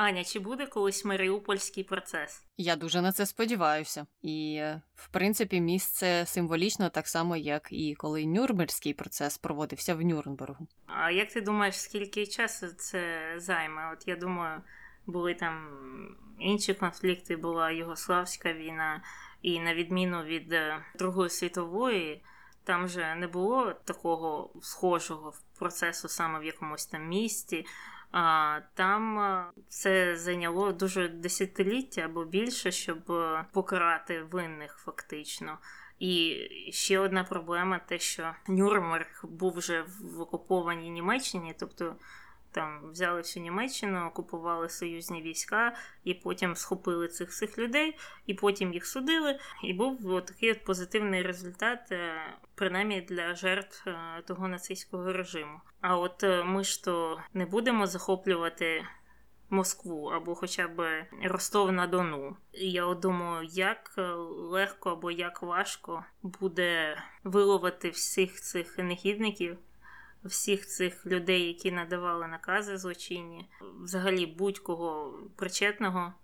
Аня, чи буде колись Маріупольський процес? Я дуже на це сподіваюся. І, в принципі, місце символічно так само, як і коли Нюрнберзький процес проводився в Нюрнбергу. А як ти думаєш, скільки часу це займе? От я думаю, були там інші конфлікти, була Югославська війна, і на відміну від е, Другої світової. Там же не було такого схожого процесу саме в якомусь там місті. А там це зайняло дуже десятиліття або більше, щоб е, покарати винних фактично. І ще одна проблема: те, що Нюрнберг був вже в окупованій Німеччині, тобто там взяли всю Німеччину, окупували союзні війська, і потім схопили цих всіх людей, і потім їх судили. І був такий от позитивний результат, е, принаймні для жертв е, того нацистського режиму. А от е, ми ж то не будемо захоплювати. Москву або хоча б Ростов на Дону. Я думаю, як легко або як важко буде виловити всіх цих негідників всіх цих людей, які надавали накази злочинні, взагалі будь-кого причетного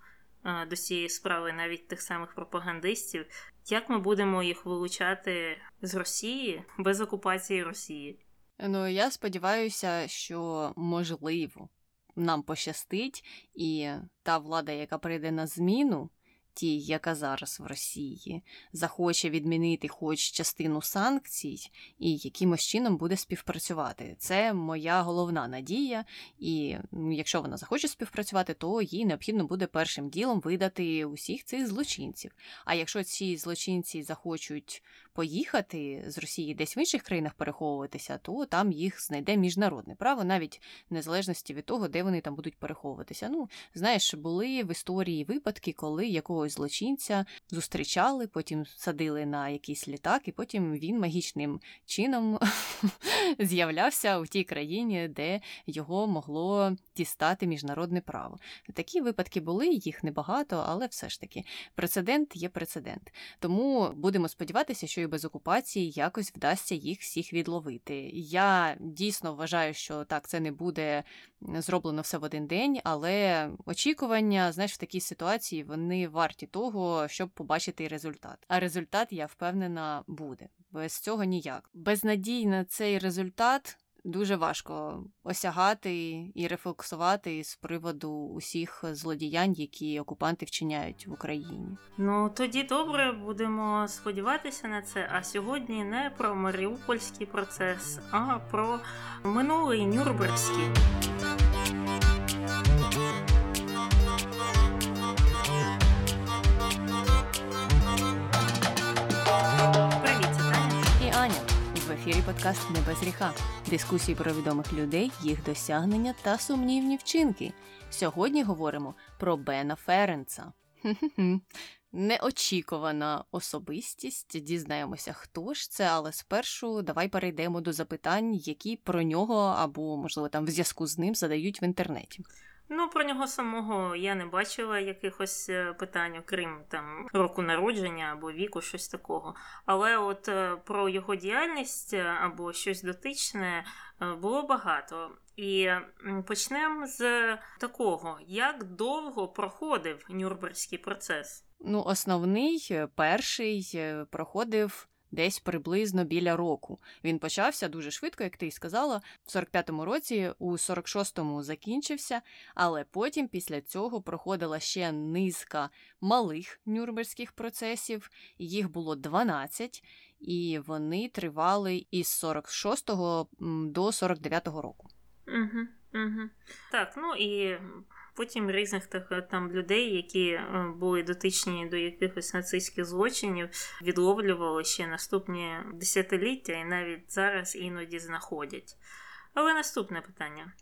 е, до цієї справи, навіть тих самих пропагандистів, як ми будемо їх вилучати з Росії без окупації Росії? Ну я сподіваюся, що можливо нам пощастить, і та влада, яка прийде на зміну, тій, яка зараз в Росії, захоче відмінити хоч частину санкцій і якимось чином буде співпрацювати. Це моя головна надія, і якщо вона захоче співпрацювати, то їй необхідно буде першим ділом видати усіх цих злочинців. А якщо ці злочинці захочуть поїхати з Росії десь в інших країнах переховуватися, то там їх знайде міжнародне право, навіть в незалежності від того, де вони там будуть переховуватися. Ну, знаєш, були в історії випадки, коли якогось злочинця зустрічали, потім садили на якийсь літак, і потім він магічним чином з'являвся у тій країні, де його могло дістати міжнародне право. Такі випадки були, їх небагато, але все ж таки прецедент є прецедент. Тому будемо сподіватися, що і без окупації якось вдасться їх всіх відловити. Я дійсно вважаю, що так це не буде зроблено все в один день, але очікування, знаєш, в такій ситуації вони варті того, щоб побачити результат. А результат, я впевнена, буде. Без цього ніяк. Без надій на цей результат дуже важко осягати і рефлексувати з приводу усіх злодіянь, які окупанти вчиняють в Україні. Ну тоді добре, будемо сподіватися на це. А сьогодні не про Маріупольський процес, а про минулий Нюрнбергський. Ефірі подкаст «Не без гріха» дискусії про відомих людей, їх досягнення та сумнівні вчинки. Сьогодні говоримо про Бена Ференца. Неочікувана особистість. Дізнаємося, хто ж це, але спершу давай перейдемо до запитань, які про нього або, можливо, там в зв'язку з ним задають в інтернеті. Ну, про нього самого я не бачила якихось е, питань, окрім там року народження або віку, щось такого. Але от е, про його діяльність е, або щось дотичне було багато. І почнемо з такого, як довго проходив Нюрнберзький процес? Ну, основний перший проходив десь приблизно біля року. Він почався дуже швидко, як ти й сказала, в 45-му році, у 46-му закінчився, але потім після цього проходила ще низка малих нюрнберзьких процесів, їх було 12, і вони тривали із 46 до 49-го року. Угу, угу. Так, ну і Потім різних там людей, які е, були дотичні до якихось нацистських злочинів, відловлювали ще наступні десятиліття і навіть зараз іноді знаходять. Але наступне питання: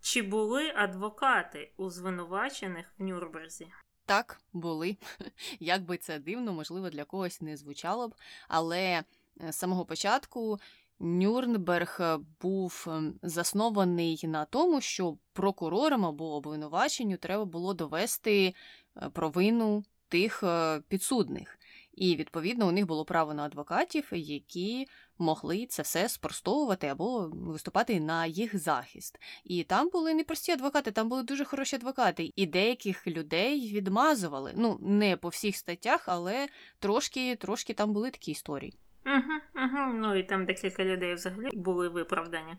чи були адвокати у звинувачених в Нюрнберзі? Так, були. Як би це дивно, можливо, для когось не звучало б, але е, з самого початку Нюрнберг е, був заснований на тому, що прокурорам або обвинуваченню треба було довести е, провину тих е, підсудних. І відповідно у них було право на адвокатів, які могли це все спростовувати або виступати на їх захист. І там були не прості адвокати, там були дуже хороші адвокати, і деяких людей відмазували. Ну не по всіх статтях, але трошки, трошки там були такі історії. Угу, угу. Ну і там декілька людей взагалі були виправдані.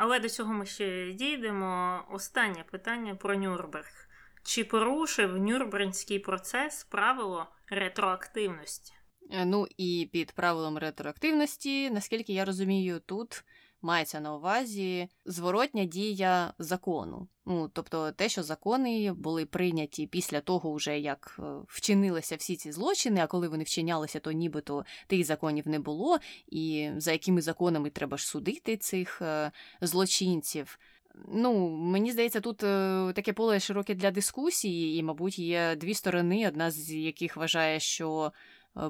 Але до цього ми ще дійдемо. Останнє питання про Нюрнберг. Чи порушив Нюрнбергський процес правило ретроактивності? Е, ну і під правилом ретроактивності, наскільки я розумію, тут мається на увазі зворотня дія закону. Ну, тобто те, що закони були прийняті після того, вже як е, вчинилися всі ці злочини, а коли вони вчинялися, то нібито тих законів не було, і за якими законами треба ж судити цих е, злочинців. Ну, мені здається, тут е, таке поле широке для дискусії, і, мабуть, є дві сторони, одна з яких вважає, що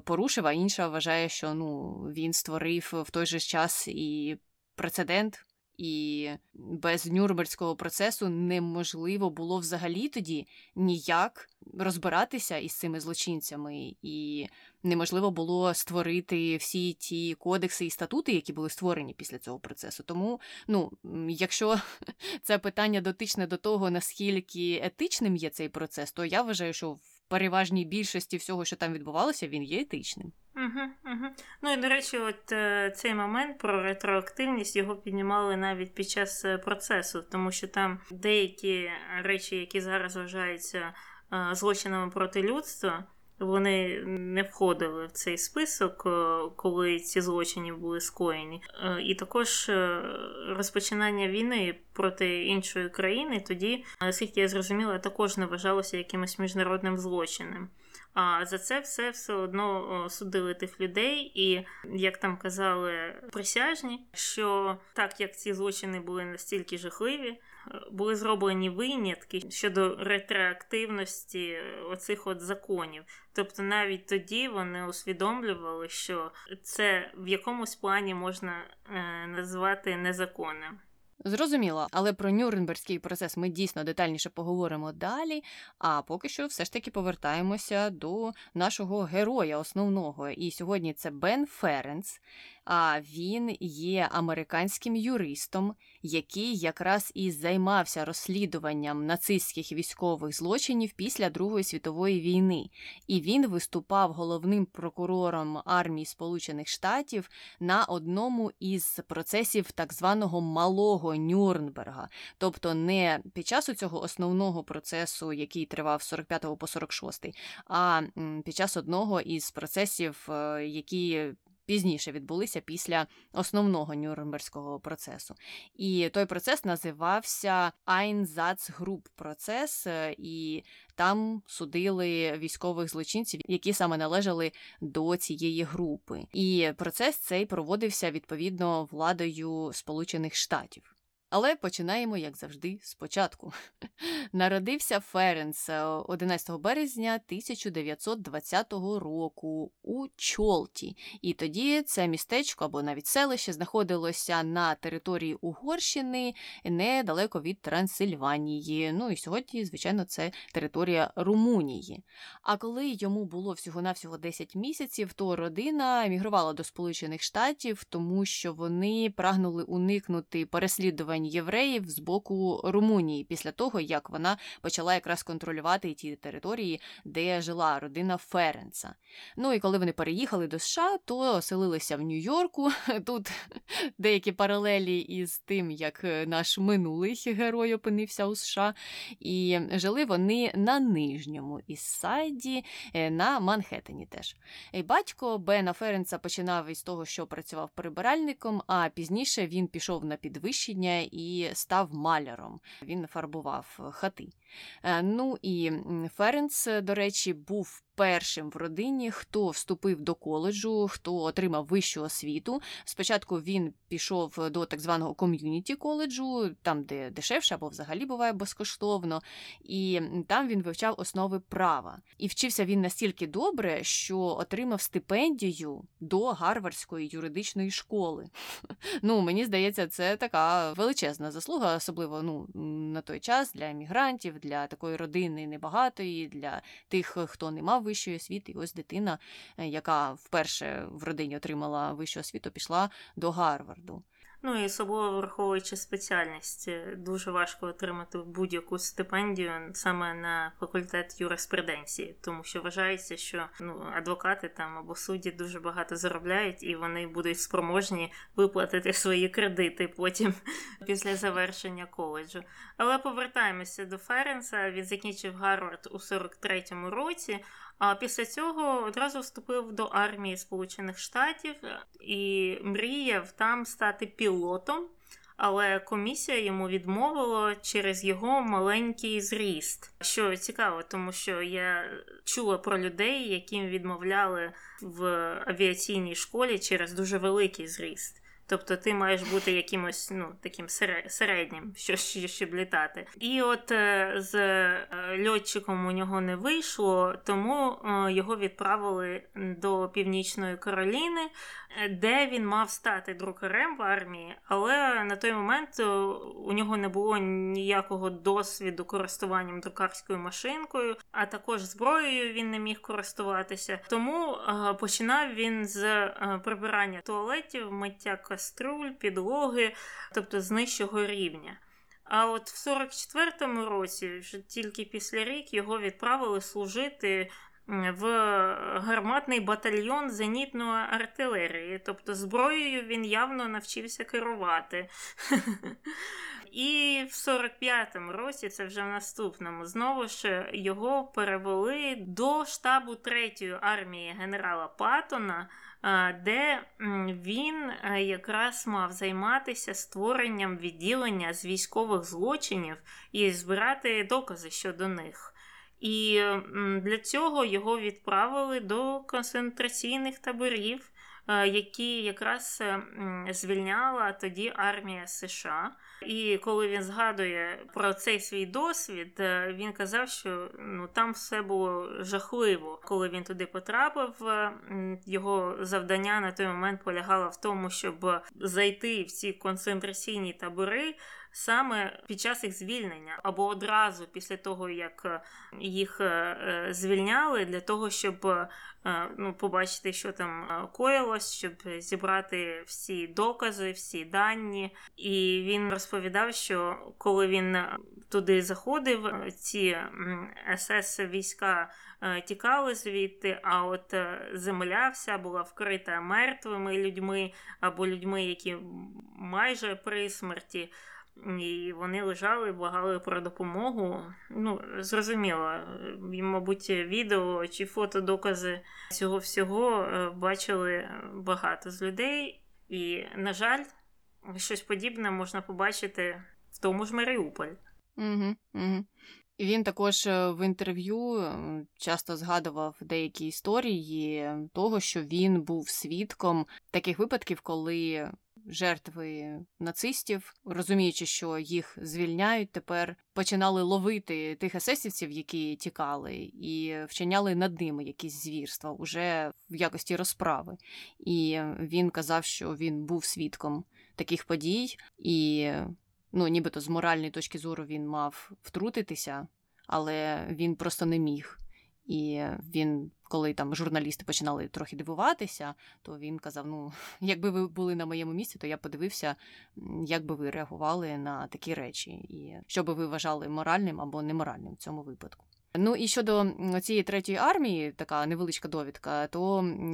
порушив, а інша вважає, що ну, він створив в той же час і прецедент, і без Нюрнберзького процесу неможливо було взагалі тоді ніяк розбиратися із цими злочинцями, і неможливо було створити всі ті кодекси і статути, які були створені після цього процесу. Тому, ну, якщо це питання дотичне до того, наскільки етичним є цей процес, то я вважаю, що в переважній більшості всього, що там відбувалося, він є етичним. Угу, угу. Ну і до речі, от е, цей момент про ретроактивність його піднімали навіть під час е, процесу, тому що там деякі речі, які зараз вважаються е, злочинами проти людства, вони не входили в цей список, коли ці злочини були скоєні. І також розпочинання війни проти іншої країни тоді, наскільки я зрозуміла, також не вважалося якимось міжнародним злочином. А за це все все одно судили тих людей, і як там казали присяжні, що так як ці злочини були настільки жахливі, були зроблені винятки щодо ретроактивності оцих от законів. Тобто навіть тоді вони усвідомлювали, що це в якомусь плані можна е, назвати незаконним. Зрозуміло, але про Нюрнберзький процес ми дійсно детальніше поговоримо далі. А поки що, все ж таки повертаємося до нашого героя основного. І сьогодні це Бен Ференс. А він є американським юристом, який якраз і займався розслідуванням нацистських військових злочинів після Другої світової війни, і він виступав головним прокурором армії Сполучених Штатів на одному із процесів так званого малого Нюрнберга, тобто не під час цього основного процесу, який тривав з 45 по 46, а під час одного із процесів, е, які пізніше відбулися після основного Нюрнберзького процесу. І той процес називався Einsatzgrupp процес, е, і там судили військових злочинців, які саме належали до цієї групи. І процес цей проводився відповідно владою Сполучених Штатів. Але починаємо, як завжди, спочатку. Народився Ференс 11 е, березня 1920 року у Чолті, і тоді це містечко або навіть селище знаходилося на території Угорщини недалеко від Трансильванії. Ну і сьогодні, звичайно, це територія Румунії. А коли йому було всього-навсього 10 місяців, то родина емігрувала до Сполучених Штатів, тому що вони прагнули уникнути переслідування євреїв з боку Румунії після того, як вона почала якраз контролювати ті території, де жила родина Ференца. Ну і коли вони переїхали до США, то оселилися в Нью-Йорку. Тут деякі паралелі із тим, як наш минулий герой опинився у США. І жили вони на нижньому Іссайді, е, на Манхеттені теж. І Батько Бена Ференца починав із того, що працював прибиральником, а пізніше він пішов на підвищення і став маляром. Він фарбував хати. Е, ну і Ференц, до речі, був першим в родині, хто вступив до коледжу, хто отримав вищу освіту. Спочатку він пішов до так званого ком'юніті коледжу, там, де дешевше або взагалі буває безкоштовно, і там він вивчав основи права. І вчився він настільки добре, що отримав стипендію до Гарвардської юридичної школи. Ну, мені здається, це така величезна заслуга, особливо ну, на той час для емігрантів, для такої родини небагатої, для тих, хто не мав вищої освіти. І ось дитина, е, яка вперше в родині отримала вищу освіту, пішла до Гарварду. Ну і особливо враховуючи спеціальність, е, дуже важко отримати будь-яку стипендію саме на факультет юриспруденції, тому що вважається, що ну адвокати там або судді дуже багато заробляють, і вони будуть спроможні виплатити свої кредити потім після завершення коледжу. Але повертаємося до Ференса. Він закінчив Гарвард у 43-му році. А після цього одразу вступив до армії Сполучених Штатів і мріяв там стати пілотом, але комісія йому відмовила через його маленький зріст. Що цікаво, тому що я чула про людей, яким відмовляли в авіаційній школі через дуже великий зріст. Тобто ти маєш бути якимось ну, таким середнім, що, щоб літати. І от е, з е, льотчиком у нього не вийшло, тому е, його відправили до Північної Кароліни, де він мав стати друкарем в армії, але на той момент у нього не було ніякого досвіду користуванням друкарською машинкою, а також зброєю він не міг користуватися. Тому починав він з прибирання туалетів, миття каструль, підлоги, тобто з нижчого рівня. А от в 44-му році, вже тільки після рік, його відправили служити в гарматний батальйон зенітної артилерії. Тобто зброєю він явно навчився керувати. І в 45-му році, це вже в наступному, знову ж його перевели до штабу 3-ї армії генерала Паттона, де він якраз мав займатися створенням відділення з військових злочинів і збирати докази щодо них. І для цього його відправили до концентраційних таборів, які якраз звільняла тоді армія США. І коли він згадує про цей свій досвід, е, він казав, що ну там все було жахливо. Коли він туди потрапив, е, його завдання на той момент полягало в тому, щоб зайти в ці концентраційні табори саме під час їх звільнення, або одразу після того, як е, їх е, звільняли, для того, щоб е, ну, побачити, що там коїлось, щоб зібрати всі докази, всі дані. І він розповідав, що коли він туди заходив, ці СС війська. Тікали звідти, а от земля вся була вкрита мертвими людьми або людьми, які майже при смерті. І вони лежали, благали про допомогу. Ну, зрозуміло, мабуть, відео чи фотодокази цього всього е, бачили багато з людей. І, на жаль, щось подібне можна побачити в тому ж Маріуполь. Угу, угу. І він також е, в інтерв'ю часто згадував деякі історії того, що він був свідком таких випадків, коли жертви нацистів, розуміючи, що їх звільняють, тепер починали ловити тих есесівців, які тікали, і вчиняли над ними якісь звірства уже в якості розправи. І він казав, що він був свідком таких подій, і ну, нібито з моральної точки зору він мав втрутитися, але він просто не міг. І він, коли там журналісти починали трохи дивуватися, то він казав: Ну, якби ви були на моєму місці, то я подивився, як би ви реагували на такі речі, і що би ви вважали моральним або неморальним в цьому випадку. Ну і щодо цієї третьої армії, така невеличка довідка, то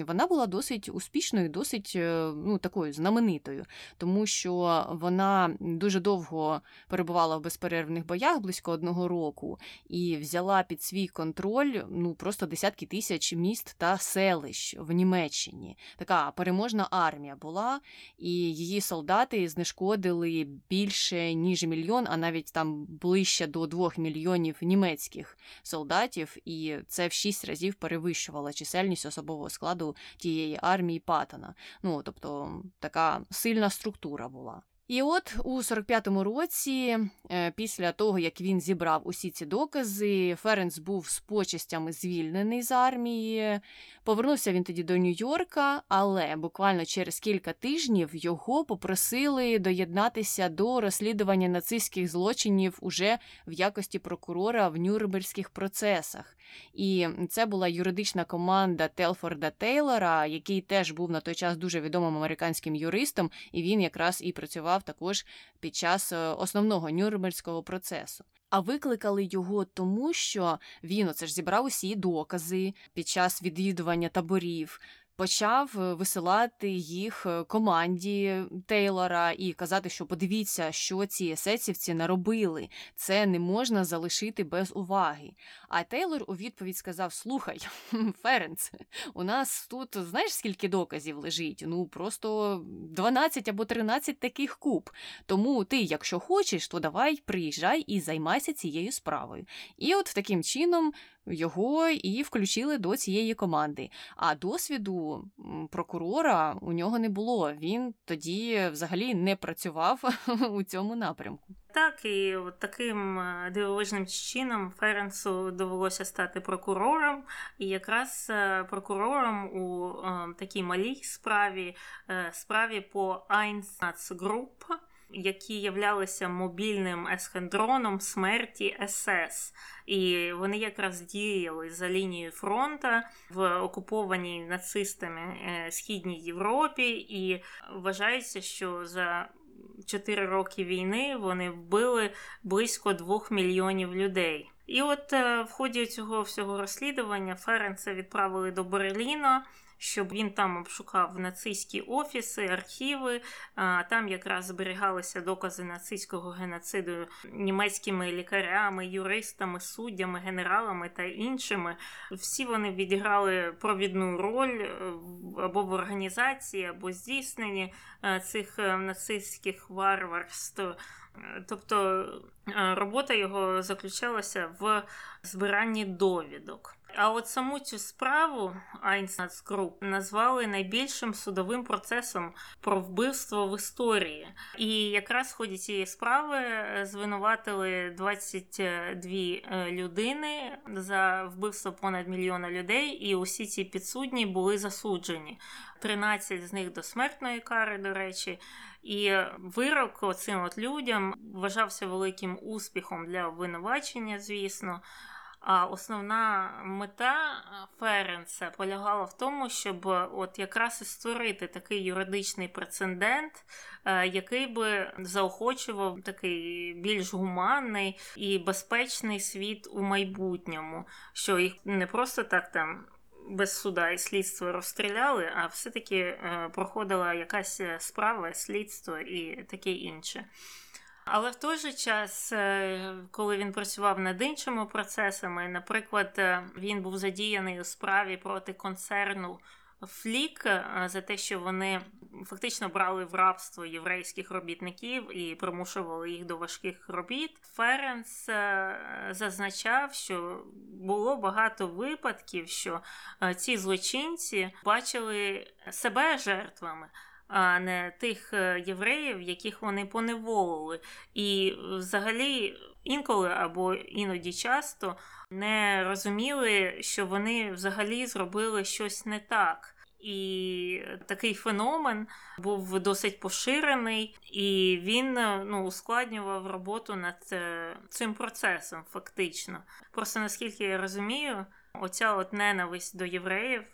вона була досить успішною, досить е, ну, такою знаменитою, тому що вона дуже довго перебувала в безперервних боях близько одного року і взяла під свій контроль ну просто десятки тисяч міст та селищ в Німеччині. Така переможна армія була, і її солдати знешкодили більше ніж мільйон, а навіть там ближче до двох мільйонів німецьких солдатів, і це в шість разів перевищувало чисельність особового складу тієї армії Паттона. Ну тобто така сильна структура була. І от у 45-му році, е, після того як він зібрав усі ці докази, Ференс був з почестями звільнений з армії. Повернувся він тоді до Нью-Йорка, але буквально через кілька тижнів його попросили доєднатися до розслідування нацистських злочинів уже в якості прокурора в Нюрнберзьких процесах. І це була юридична команда Телфорда Тейлора, який теж був на той час дуже відомим американським юристом, і він якраз і працював також під час е, основного Нюрнберзького процесу. А викликали його тому, що він оце ж зібрав усі докази під час відвідування таборів почав е, висилати їх е, команді Тейлора і казати, що подивіться, що ці есесівці наробили. Це не можна залишити без уваги. А Тейлор у відповідь сказав: Слухай, Ференц, у нас тут знаєш скільки доказів лежить? Ну просто 12 або 13 таких куб. Тому ти, якщо хочеш, то давай приїжджай і займайся цією справою. І от таким чином його і включили до цієї команди. А досвіду прокурора у нього не було. Він тоді взагалі не працював у цьому напрямку. Так, і от таким е, дивовижним чином Ференсу довелося стати прокурором, і якраз е, прокурором у е, такій малій справі, справі по Einsatz-Group, які являлися мобільним есхендроном смерті СС. І вони якраз діяли за лінією фронту в окупованій нацистами е, східній Європі, і вважається, що за чотири роки війни вони вбили близько двох мільйонів людей. І от е, в ході цього всього розслідування Ференца відправили до Берліна щоб він там обшукав нацистські офіси, архіви. Там якраз зберігалися докази нацистського геноциду німецькими лікарями, юристами, суддями, генералами та іншими. Всі вони відіграли провідну роль е, або в організації, або здійсненні е, цих е, нацистських варварств. Тобто робота його заключалася в збиранні довідок. А от саму цю справу Group назвали найбільшим судовим процесом про вбивство в історії. І якраз в ході цієї справи е, звинуватили 22 е, людини за вбивство понад мільйона людей, і усі ці підсудні були засуджені. 13 з них до смертної кари, до речі. І вирок оцим от людям вважався великим успіхом для обвинувачення, звісно. А основна мета Ференса полягала в тому, щоб от якраз і створити такий юридичний прецедент, е, який би заохочував такий більш гуманний і безпечний світ у майбутньому, що їх не просто так там. Без суда і слідства розстріляли, а все-таки е, проходила якась справа, слідство і таке інше. Але в той же час, е, коли він працював над іншими процесами, наприклад, е, він був задіяний у справі проти концерну Флік е, за те, що вони фактично брали в рабство єврейських робітників і примушували їх до важких робіт. Ференс зазначав, що було багато випадків, що ці злочинці бачили себе жертвами а не тих е, євреїв, яких вони поневолили. І взагалі інколи або іноді часто не розуміли, що вони взагалі зробили щось не так. І такий феномен був досить поширений, і він ну, ускладнював роботу над е, цим процесом, фактично. Просто наскільки я розумію, оця от ненависть до євреїв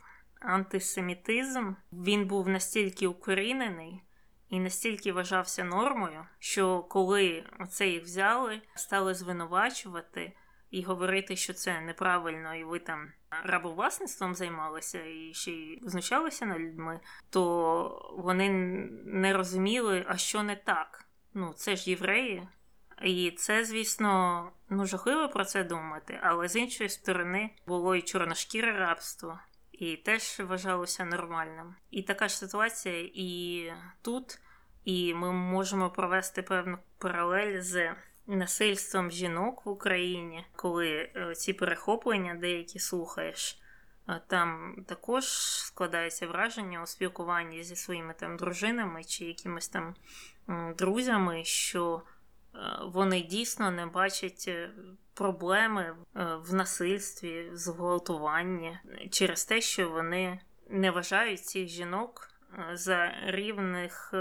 антисемітизм він був настільки укорінений і настільки вважався нормою, що коли оце їх взяли, стали звинувачувати і говорити, що це неправильно, і ви там рабовласництвом займалися і ще й знущалися над людьми, то вони не розуміли, а що не так. Ну, це ж євреї. І це, звісно, ну жахливо про це думати, але з іншої сторони було і чорношкіре рабство, і теж вважалося нормальним. І така ж ситуація і тут, і ми можемо провести певну паралель з насильством жінок в Україні, коли е, ці перехоплення деякі слухаєш. Там також складається враження у спілкуванні зі своїми там дружинами чи якимись там друзями, що вони дійсно не бачать проблеми в насильстві, зґвалтуванні. Через те, що вони не вважають цих жінок за рівних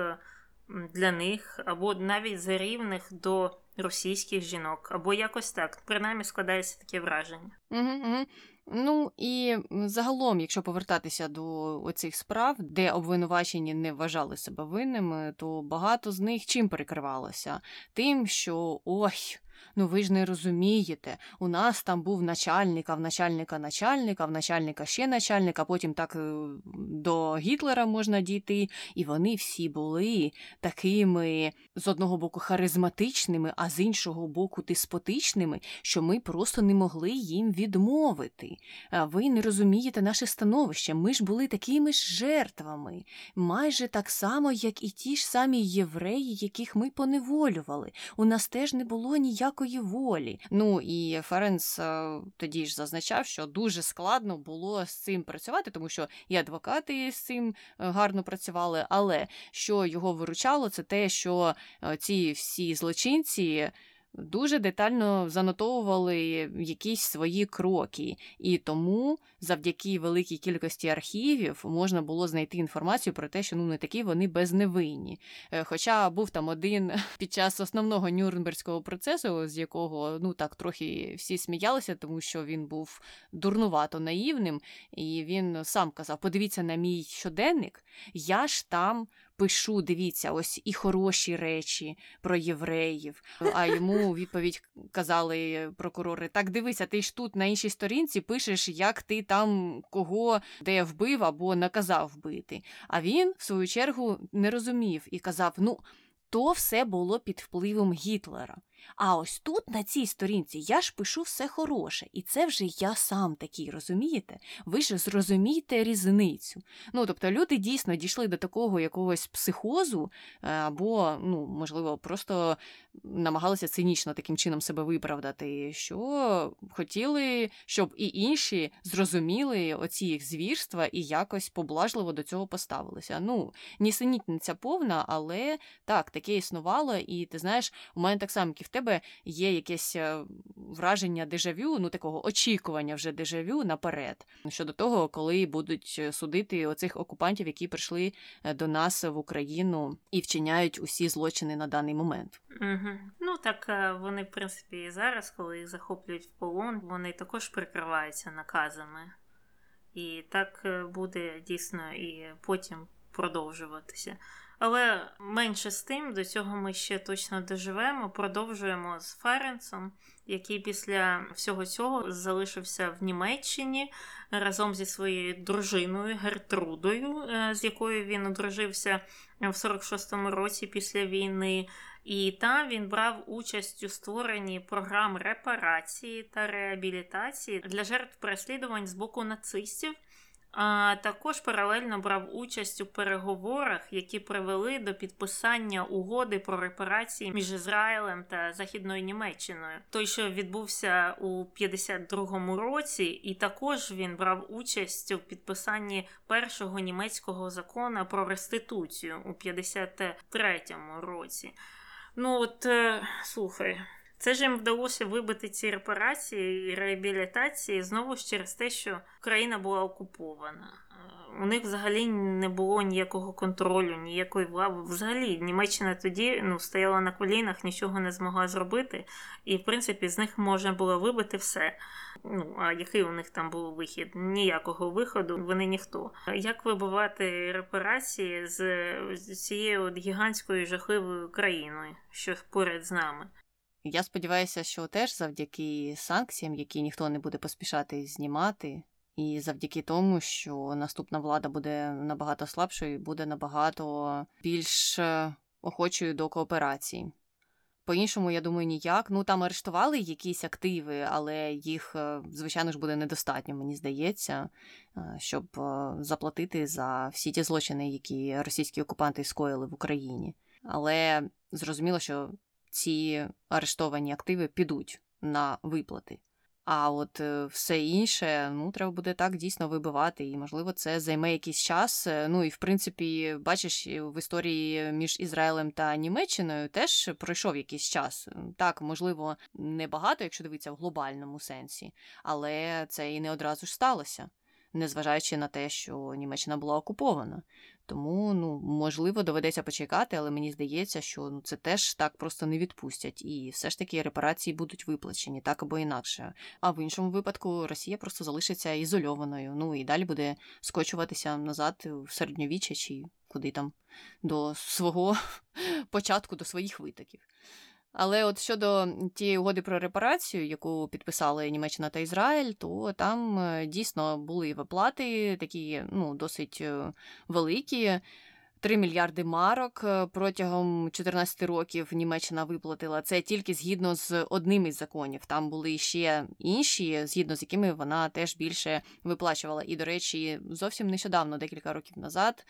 для них, або навіть за рівних до російських жінок, або якось так. Принаймні складається таке враження. Угу, угу. Ну і загалом, якщо повертатися до оцих справ, де обвинувачені не вважали себе винними, то багато з них чим перекривалося? Тим, що ой, Ну ви ж не розумієте. У нас там був начальник, а в начальника начальника, в начальника ще начальник, а потім так е, до Гітлера можна дійти. І вони всі були такими з одного боку харизматичними, а з іншого боку деспотичними, що ми просто не могли їм відмовити. Ви не розумієте наше становище. Ми ж були такими ж жертвами, майже так само, як і ті ж самі євреї, яких ми поневолювали. У нас теж не було ніякої ніякої волі. Ну і Ференс е, тоді ж зазначав, що дуже складно було з цим працювати, тому що і адвокати з цим е, гарно працювали. Але що його виручало, це те, що е, ці всі злочинці дуже детально занотовували якісь свої кроки, і тому завдяки великій кількості архівів можна було знайти інформацію про те, що ну не такі вони безневинні. Е, хоча був там один під час основного Нюрнберзького процесу, з якого ну так трохи всі сміялися, тому що він був дурнувато наївним, і він сам казав: подивіться на мій щоденник, я ж там пишу, дивіться, ось і хороші речі про євреїв. А йому відповідь казали прокурори: так дивися, ти ж тут на іншій сторінці пишеш, як ти там кого де вбив або наказав вбити. А він, в свою чергу, не розумів і казав: ну, то все було під впливом Гітлера. А ось тут, на цій сторінці, я ж пишу все хороше, і це вже я сам такий, розумієте? Ви ж зрозумієте різницю. Ну, тобто люди дійсно дійшли до такого якогось психозу, е, або, ну, можливо, просто намагалися цинічно таким чином себе виправдати, що хотіли, щоб і інші зрозуміли оці їх звірства і якось поблажливо до цього поставилися. Ну, нісенітниця повна, але так, таке існувало, і ти знаєш, у мене так само в тебе є якесь е, враження дежавю, ну такого очікування вже дежавю наперед щодо того, коли будуть е, судити оцих окупантів, які прийшли е, до нас в Україну і вчиняють усі злочини на даний момент. Угу. Ну так вони, в принципі, і зараз, коли їх захоплюють в полон, вони також прикриваються наказами. І так буде дійсно і потім продовжуватися. Але менше з тим, до цього ми ще точно доживемо. Продовжуємо з Ференсом, який після всього цього залишився в Німеччині разом зі своєю дружиною Гертрудою, е, з якою він одружився в 46-му році після війни. І там він брав участь у створенні програм репарації та реабілітації для жертв переслідувань з боку нацистів а також паралельно брав участь у переговорах, які привели до підписання угоди про репарації між Ізраїлем та Західною Німеччиною. Той, що відбувся у 52-му році, і також він брав участь у підписанні першого німецького закону про реституцію у 53-му році. Ну от е, слухай. Це ж їм вдалося вибити ці репарації і реабілітації знову ж через те, що Україна була окупована. У них взагалі не було ніякого контролю, ніякої влади. Взагалі, Німеччина тоді ну, стояла на колінах, нічого не змогла зробити, і в принципі з них можна було вибити все. Ну, а який у них там був вихід? Ніякого виходу, вони ніхто. Як вибивати репарації з цією от гігантською жахливою країною, що поряд з нами? Я сподіваюся, що теж завдяки санкціям, які ніхто не буде поспішати знімати, і завдяки тому, що наступна влада буде набагато слабшою і буде набагато більш е, охочою до кооперації. По-іншому, я думаю, ніяк. Ну там арештували якісь активи, але їх, е, звичайно ж, буде недостатньо, мені здається, е, щоб заплатити за всі ті злочини, які російські окупанти скоїли в Україні. Але зрозуміло, що ці арештовані активи підуть на виплати. А от е, все інше, ну, треба буде так дійсно вибивати, і можливо це займе якийсь час. Е, ну і в принципі, бачиш, в історії між Ізраїлем та Німеччиною теж пройшов якийсь час. Так, можливо, небагато, якщо дивитися в глобальному сенсі, але це і не одразу ж сталося незважаючи на те, що Німеччина була окупована. Тому, ну, можливо, доведеться почекати, але мені здається, що ну, це теж так просто не відпустять, і все ж таки репарації будуть виплачені так або інакше. А в іншому випадку Росія просто залишиться ізольованою. Ну і далі буде скочуватися назад в середньовіччя чи куди там до свого початку, до своїх витоків. Але от щодо тієї угоди про репарацію, яку підписали Німеччина та Ізраїль, то там е, дійсно були виплати такі ну, досить е, великі. 3 мільярди марок е, протягом 14 років Німеччина виплатила це тільки згідно з одним із законів. Там були ще інші, згідно з якими вона теж більше виплачувала. І, до речі, зовсім нещодавно, декілька років назад,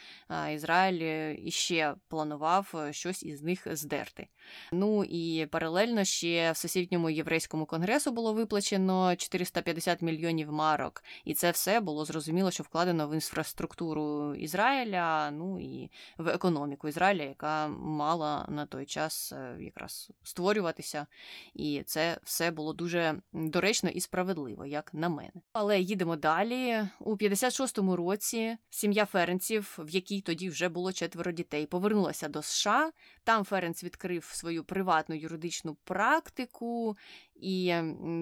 Ізраїль е, іще планував е, щось із них здерти. Ну і паралельно ще в Всесвітньому єврейському конгресу було виплачено 450 мільйонів марок, і це все було зрозуміло, що вкладено в інфраструктуру Ізраїля. Ну і в економіку Ізраїля, яка мала на той час е, якраз створюватися. І це все було дуже доречно і справедливо, як на мене. Але їдемо далі. У 56-му році сім'я Ференців, в якій тоді вже було четверо дітей, повернулася до США. Там Ференц відкрив свою приватну юридичну практику і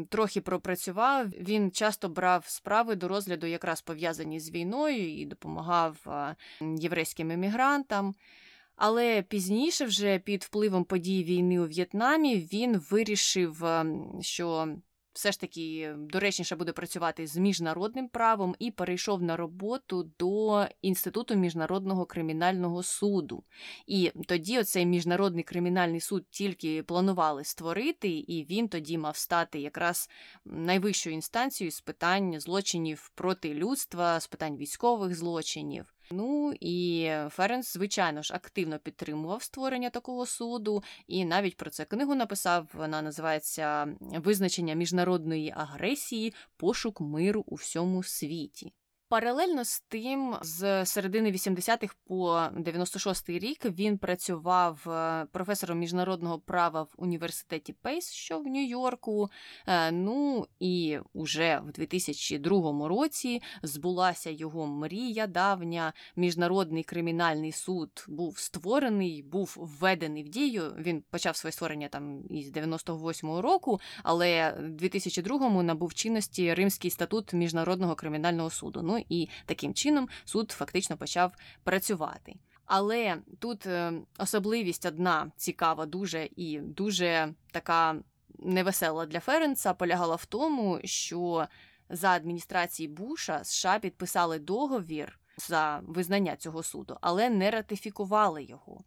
трохи пропрацював. Він часто брав справи до розгляду, якраз пов'язані з війною, і допомагав єврейським емігрантам. Але пізніше, вже під впливом подій війни у В'єтнамі, він вирішив, що все ж таки доречніше буде працювати з міжнародним правом і перейшов на роботу до Інституту міжнародного кримінального суду. І тоді оцей міжнародний кримінальний суд тільки планували створити, і він тоді мав стати якраз найвищою інстанцією з питань злочинів проти людства, з питань військових злочинів. Ну і Ференс, звичайно ж, активно підтримував створення такого суду, і навіть про це книгу написав. Вона називається Визначення міжнародної агресії, пошук миру у всьому світі. Паралельно з тим, з середини 80-х по 96-й рік він працював е, професором міжнародного права в університеті Пейс, що в Нью-Йорку. Е, ну і уже в 2002 році збулася його мрія давня. Міжнародний кримінальний суд був створений, був введений в дію. Він почав своє створення там із 98-го року, але в 2002-му набув чинності Римський статут міжнародного кримінального суду. Ну і таким чином суд фактично почав працювати. Але тут е, особливість одна цікава, дуже і дуже така невесела для Ференца полягала в тому, що за адміністрації Буша США підписали договір за визнання цього суду, але не ратифікували його.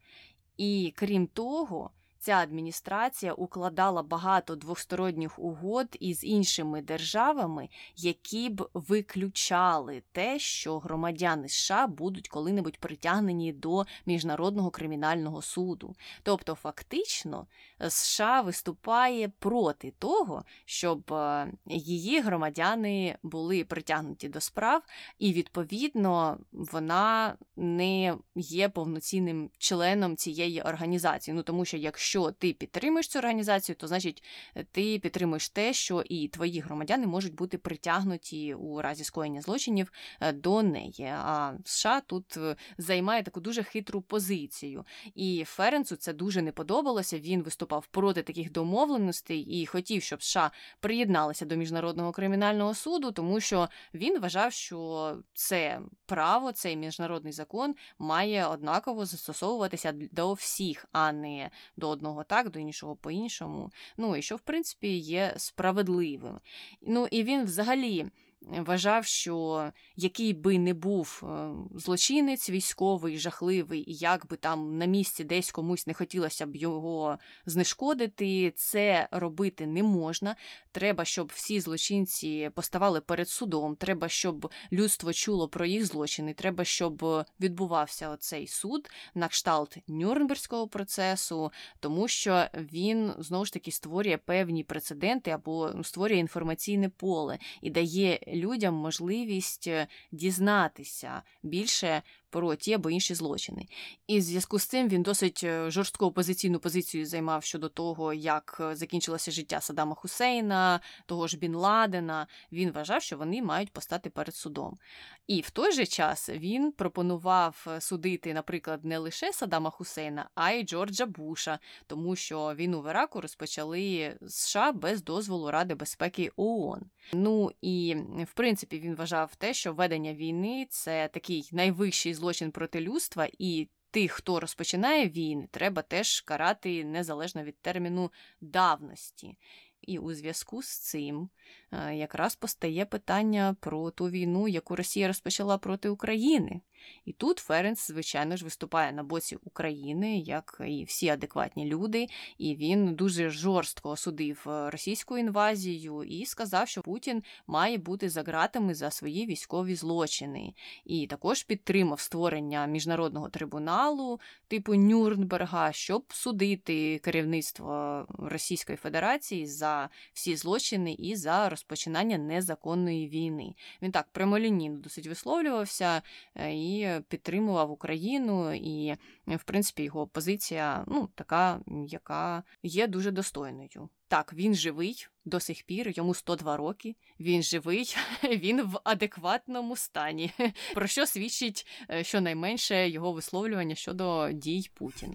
І крім того, Ця адміністрація укладала багато двосторонніх угод із іншими державами, які б виключали те, що громадяни США будуть коли-небудь притягнені до міжнародного кримінального суду. Тобто, фактично, США виступає проти того, щоб е, її громадяни були притягнуті до справ, і відповідно вона не є повноцінним членом цієї організації. Ну тому що якщо якщо ти підтримуєш цю організацію, то значить е, ти підтримуєш те, що і твої громадяни можуть бути притягнуті у разі скоєння злочинів е, до неї. А США тут е, займає таку дуже хитру позицію. І Ференцу це дуже не подобалося. Він виступав проти таких домовленостей і хотів, щоб США приєдналися до міжнародного кримінального суду, тому що він вважав, що це право, цей міжнародний закон має однаково застосовуватися до всіх, а не до одного так, до іншого по-іншому. Ну і що, в принципі, є справедливим. Ну і він взагалі вважав, що який би не був е, злочинець, військовий, жахливий, і як би там на місці десь комусь не хотілося б його знешкодити, це робити не можна. Треба, щоб всі злочинці поставали перед судом. Треба, щоб людство чуло про їх злочини. Треба, щоб відбувався оцей суд на кшталт Нюрнберзького процесу, тому що він знову ж таки створює певні прецеденти або створює інформаційне поле і дає людям можливість е, дізнатися більше про ті або інші злочини. І в зв'язку з цим він досить е, жорстку опозиційну позицію займав щодо того, як е, закінчилося життя Саддама Хусейна, того ж Бін Ладена. Він вважав, що вони мають постати перед судом. І в той же час він пропонував судити, наприклад, не лише Саддама Хусейна, а й Джорджа Буша, тому що війну в Іраку розпочали США без дозволу Ради безпеки ООН. Ну і в принципі він вважав те, що ведення війни це такий найвищий злочин проти людства, і тих, хто розпочинає війни, треба теж карати незалежно від терміну давності. І у зв'язку з цим е, якраз постає питання про ту війну, яку Росія розпочала проти України. І тут Ференц, звичайно ж, виступає на боці України, як і всі адекватні люди, і він дуже жорстко осудив е, російську інвазію і сказав, що Путін має бути за ґратами за свої військові злочини, і також підтримав створення міжнародного трибуналу типу Нюрнберга, щоб судити керівництво Російської Федерації за всі злочини і за розпочинання незаконної війни. Він так прямолінійно досить висловлювався. Е, і і підтримував Україну, і, в принципі, його позиція ну, така, яка є дуже достойною. Так, він живий до сих пір, йому 102 роки. Він живий, він в адекватному стані, про що свідчить е, щонайменше його висловлювання щодо дій Путін.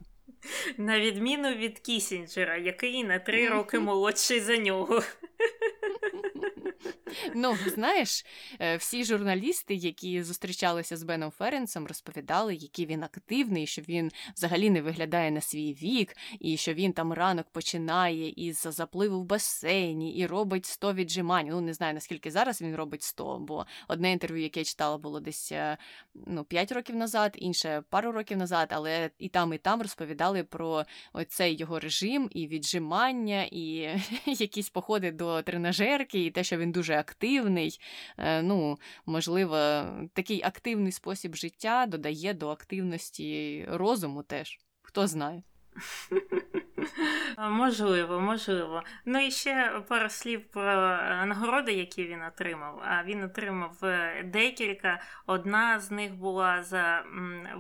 На відміну від Кісінджера, який на три роки молодший за нього. Ну, знаєш, е, всі журналісти, які зустрічалися з Беном Ференсом, розповідали, який він активний, що він взагалі не виглядає на свій вік, і що він там ранок починає із запливу в басейні і робить 100 віджимань. Ну, не знаю, наскільки зараз він робить 100, бо одне інтерв'ю, яке я читала, було десь е, ну, 5 років назад, інше пару років назад, але і там, і там розповідали про оцей його режим, і віджимання, і якісь походи до тренажерки, і те, що він дуже активний. Е, ну, Можливо, такий активний спосіб життя додає до активності розуму теж. Хто знає. Можливо, можливо. Ну і ще пару слів про е, нагороди, які він отримав. А він отримав е, декілька. Одна з них була за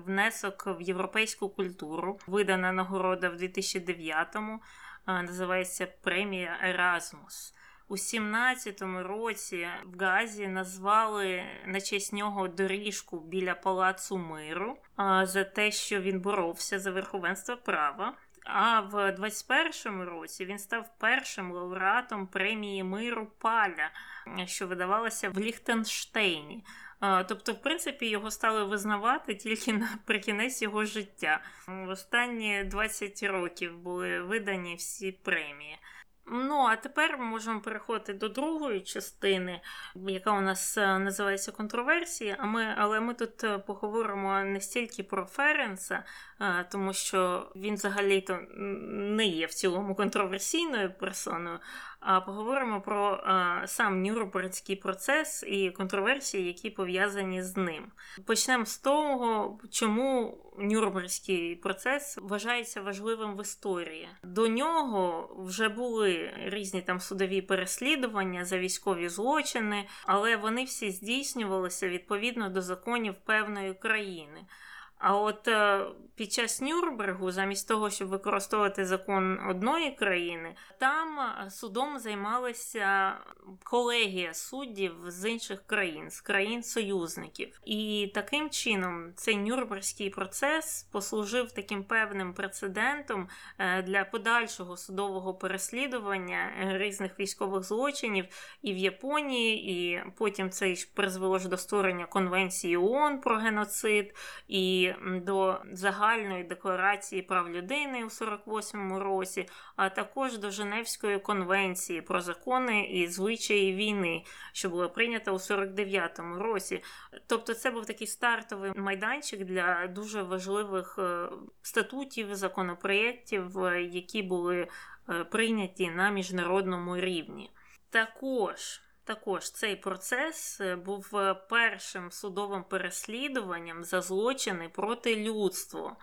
внесок в європейську культуру. Видана нагорода в 2009-му. Називається премія Еразмус. У 17-му році в Газі назвали на честь нього доріжку біля палацу миру за те, що він боровся за верховенство права. А в 21-му році він став першим лауреатом премії миру Паля, що видавалося в Ліхтенштейні. Тобто, в принципі, його стали визнавати тільки наприкінець його життя. В останні 20 років були видані всі премії. Ну, а тепер ми можемо переходити до другої частини, яка у нас е, називається контроверсії. А ми, Але ми тут е, поговоримо не стільки про Ференса, е, тому що він взагалі-то не є в цілому контроверсійною персоною. Поговоримо про сам Нюрнбергський процес і контроверсії, які пов'язані з ним. Почнемо з того, чому Нюрнбергський процес вважається важливим в історії. До нього вже були різні там судові переслідування за військові злочини, але вони всі здійснювалися відповідно до законів певної країни. А от е, під час Нюрнбергу, замість того, щоб використовувати закон одної країни, там е, судом займалися колегія суддів з інших країн, з країн-союзників. І таким чином цей Нюрнбергський процес послужив таким певним прецедентом е, для подальшого судового переслідування різних військових злочинів і в Японії, і потім це призвело ж до створення конвенції ООН про геноцид. і до загальної декларації прав людини у 48-му році, а також до Женевської конвенції про закони і звичаї війни, що було прийнято у 49-му році. Тобто, це був такий стартовий майданчик для дуже важливих е, статутів, законопроєктів, е, які були е, прийняті на міжнародному рівні. Також також цей процес е, був е, першим судовим переслідуванням за злочини проти людства.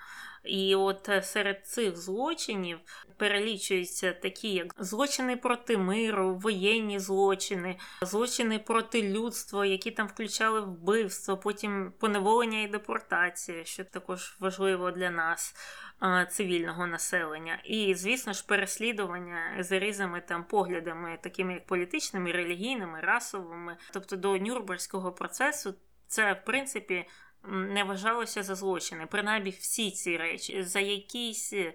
І от е, серед цих злочинів перелічуються такі, як злочини проти миру, воєнні злочини, злочини проти людства, які там включали вбивство, потім поневолення і депортація, що також важливо для нас цивільного населення, і, звісно ж, переслідування за різними там поглядами, такими як політичними, релігійними, расовими, тобто до Нюрнберзького процесу, це в принципі не вважалося за злочини. Принаймні всі ці речі, за якісь е,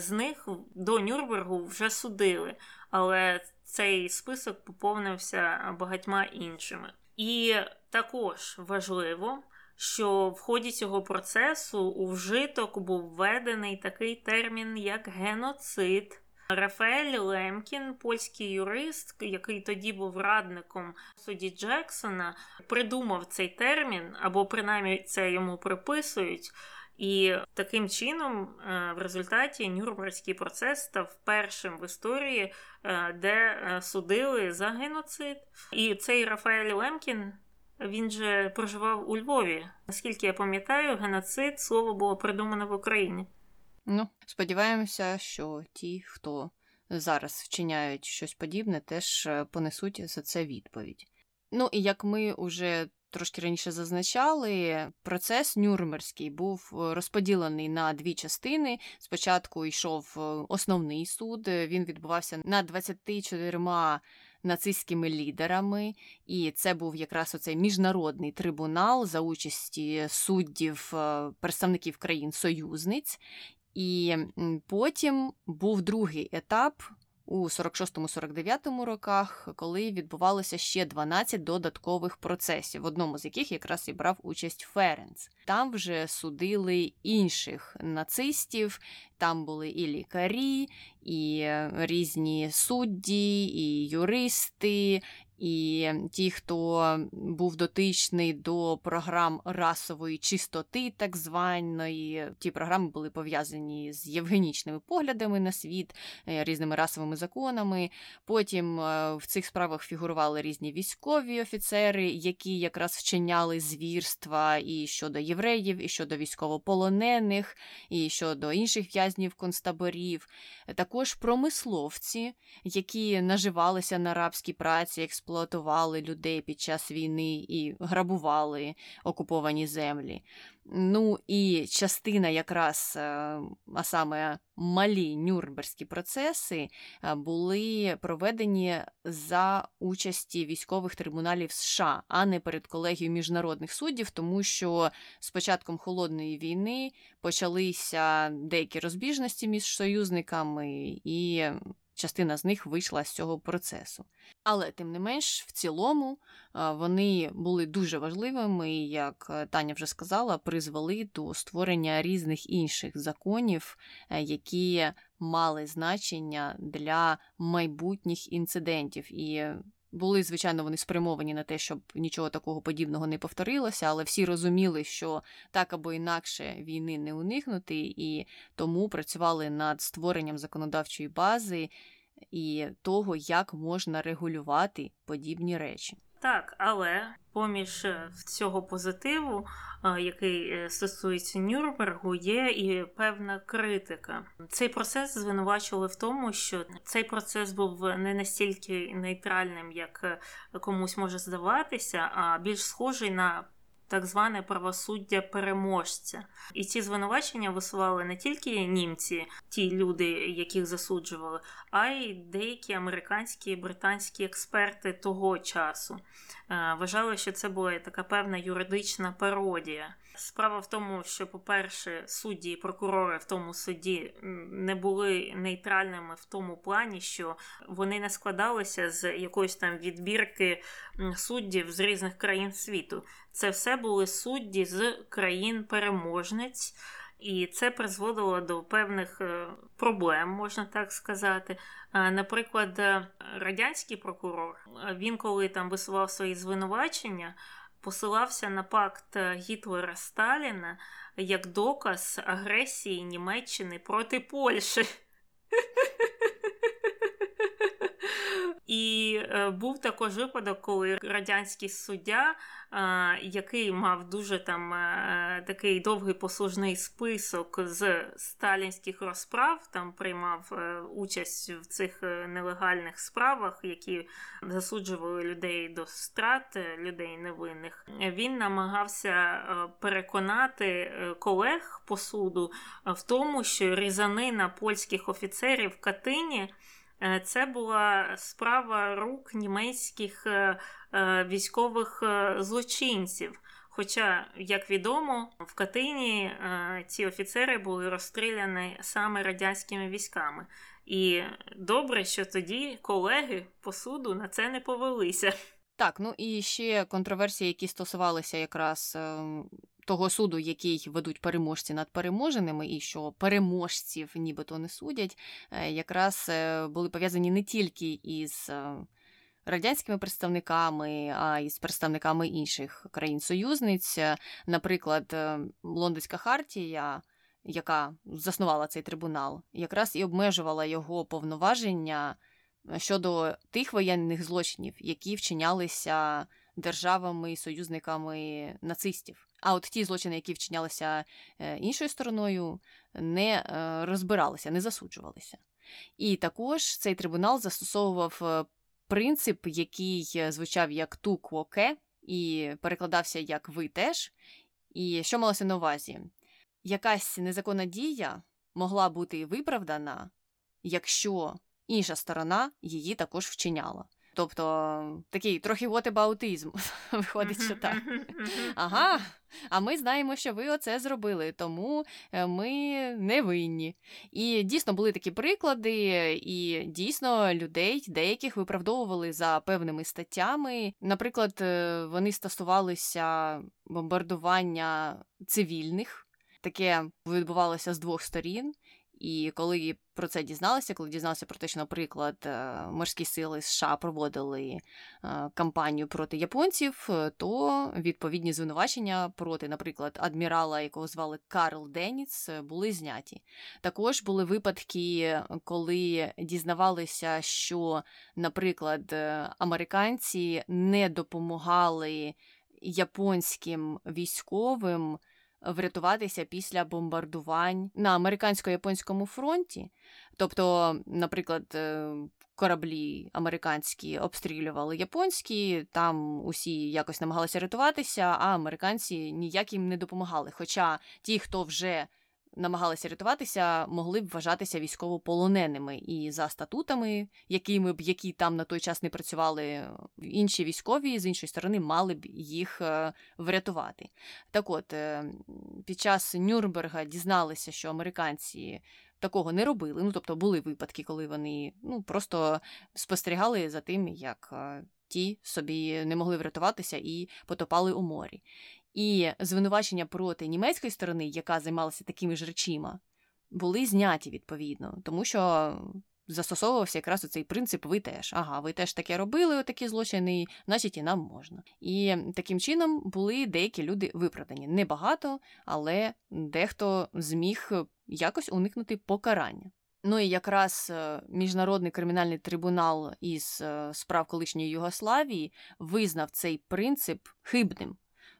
з них до Нюрнбергу вже судили, але цей список поповнився багатьма іншими. І також важливо що в ході цього процесу у вжиток був введений такий термін, як геноцид. Рафаель Лемкін, польський юрист, який тоді був радником суді Джексона, придумав цей термін, або принаймні це йому приписують. І таким чином, е, в результаті Нюрнберзький процес став першим в історії, е, де е, судили за геноцид. І цей Рафаель Лемкін він же проживав у Львові. Наскільки я пам'ятаю, геноцид слово було придумане в Україні. Ну, сподіваємося, що ті, хто зараз вчиняють щось подібне, теж е, понесуть за це відповідь. Ну і як ми вже трошки раніше зазначали, процес Нюрнберзький був е, розподілений на дві частини. Спочатку йшов е, основний суд, він відбувався над 24 нацистськими лідерами, і це був якраз оцей міжнародний трибунал за участі суддів, представників країн-союзниць. І потім був другий етап у 46-49 роках, коли відбувалося ще 12 додаткових процесів, в одному з яких якраз і брав участь Ференц. Там вже судили інших нацистів, там були і лікарі, і різні судді, і юристи, і ті, хто був дотичний до програм расової чистоти, так званої, ті програми були пов'язані з євгенічними поглядами на світ, е, різними расовими законами. Потім е, в цих справах фігурували різні військові офіцери, які якраз вчиняли звірства і щодо євреїв, і щодо військовополонених, і щодо інших в'язнів концтаборів. Також промисловці, які наживалися на рабській праці, експлуатували людей під час війни і грабували окуповані землі. Ну і частина якраз, е, а саме малі нюрнберзькі процеси, е, були проведені за участі військових трибуналів США, а не перед колегією міжнародних суддів, тому що з початком холодної війни почалися деякі розбіжності між союзниками і частина з них вийшла з цього процесу. Але, тим не менш, в цілому вони були дуже важливими, і, як е, Таня вже сказала, призвели до створення різних інших законів, е, які мали значення для майбутніх інцидентів. І були, звичайно, вони спрямовані на те, щоб нічого такого подібного не повторилося, але всі розуміли, що так або інакше війни не уникнути, і тому працювали над створенням законодавчої бази і того, як можна регулювати подібні речі. Так, але поміж е, цього позитиву, е, який е, стосується Нюрнбергу, є і певна критика. Цей процес звинувачували в тому, що цей процес був не настільки нейтральним, як комусь може здаватися, а більш схожий на так зване правосуддя переможця. І ці звинувачення висували не тільки німці, ті люди, яких засуджували, а й деякі американські і британські експерти того часу. Е, вважали, що це була така певна юридична пародія. Справа в тому, що, по-перше, судді і прокурори в тому суді не були нейтральними в тому плані, що вони не складалися з якоїсь там відбірки суддів з різних країн світу. Це все були судді з країн-переможниць. І це призводило до певних е, проблем, можна так сказати. Наприклад, радянський прокурор, він коли там висував свої звинувачення, посилався на пакт Гітлера Сталіна як доказ агресії Німеччини проти Польщі. І е, був також випадок, коли радянський суддя, який мав дуже там е, такий довгий послужний список з сталінських розправ, там приймав е, участь в цих нелегальних справах, які засуджували людей до страт, людей невинних. Він намагався переконати колег по суду в тому, що різанина польських офіцерів в Катині. Е, це була справа рук німецьких е, е, військових злочинців. Хоча, як відомо, в Катині ці офіцери були розстріляні саме радянськими військами. І добре, що тоді колеги по суду на це не повелися. Так, ну і ще контроверсії, які стосувалися якраз ем, того суду, який ведуть переможці над переможеними, і що переможців нібито не судять, е, якраз е, були пов'язані не тільки із е, радянськими представниками, а й з представниками інших країн-союзниць. Наприклад, Лондонська хартія. Яка заснувала цей трибунал, якраз і обмежувала його повноваження щодо тих воєнних злочинів, які вчинялися державами і союзниками нацистів. А от ті злочини, які вчинялися е, іншою стороною, не е, розбиралися, не засуджувалися. І також цей трибунал застосовував е, принцип, який звучав як ту квоке, і перекладався як ви теж. І що малося на увазі? Якась незаконна дія могла бути виправдана, якщо інша сторона її також вчиняла. Тобто такий трохи вотебаутизм виходить, що так. Ага, а ми знаємо, що ви оце зробили, тому е, ми не винні. І дійсно були такі приклади, і дійсно людей деяких виправдовували за певними статтями. Наприклад, е, вони стосувалися бомбардування цивільних. Таке відбувалося з двох сторін. І коли про це дізналися, коли дізналися про те, що, наприклад, е, морські сили США проводили е, кампанію проти японців, е, то відповідні звинувачення проти, наприклад, адмірала, якого звали Карл Деніц, були зняті. Також були випадки, коли дізнавалися, що, наприклад, американці не допомагали японським військовим врятуватися після бомбардувань на американсько-японському фронті. Тобто, наприклад, е, кораблі американські обстрілювали японські, там усі якось намагалися рятуватися, а американці ніяк їм не допомагали. Хоча ті, хто вже намагалися рятуватися, могли б вважатися військовополоненими і за статутами, якими б які там на той час не працювали інші військові, з іншої сторони, мали б їх е, врятувати. Так от, е, під час Нюрнберга дізналися, що американці. Такого не робили. Ну, тобто були випадки, коли вони ну, просто спостерігали за тим, як е, ті собі не могли врятуватися і потопали у морі. І звинувачення проти німецької сторони, яка займалася такими ж речима, були зняті відповідно, тому що застосовувався якраз цей принцип ви теж. Ага, ви теж таке робили, отакі злочини, значить і нам можна. І таким чином були деякі люди виправдані. Небагато, але дехто зміг якось уникнути покарання. Ну і якраз е, Міжнародний кримінальний трибунал із е, справ колишньої Югославії визнав цей принцип хибним.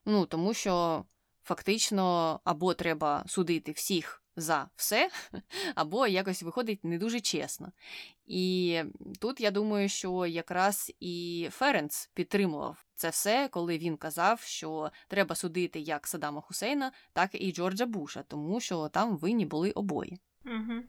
Ну тому що фактично або треба судити всіх за все, або якось виходить не дуже чесно. І тут я думаю, що якраз і Ференц підтримував це все, коли він казав, що треба судити як Саддама Хусейна, так і Джорджа Буша, тому що там винні були обоє. Угу.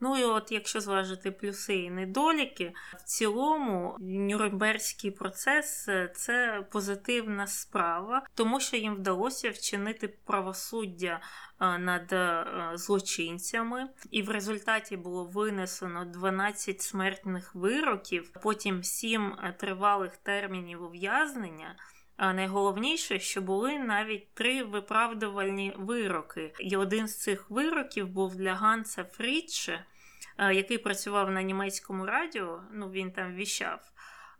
Ну і от якщо зважити плюси і недоліки, в цілому Нюрнберзький процес е, це позитивна справа, тому що їм вдалося вчинити правосуддя е, над е, злочинцями, і в результаті було винесено 12 смертних вироків, потім 7 тривалих термінів ув'язнення. А найголовніше, що були навіть три виправдувальні вироки. І один з цих вироків був для Ганса Фрідше, який працював на німецькому радіо. Ну він там віщав.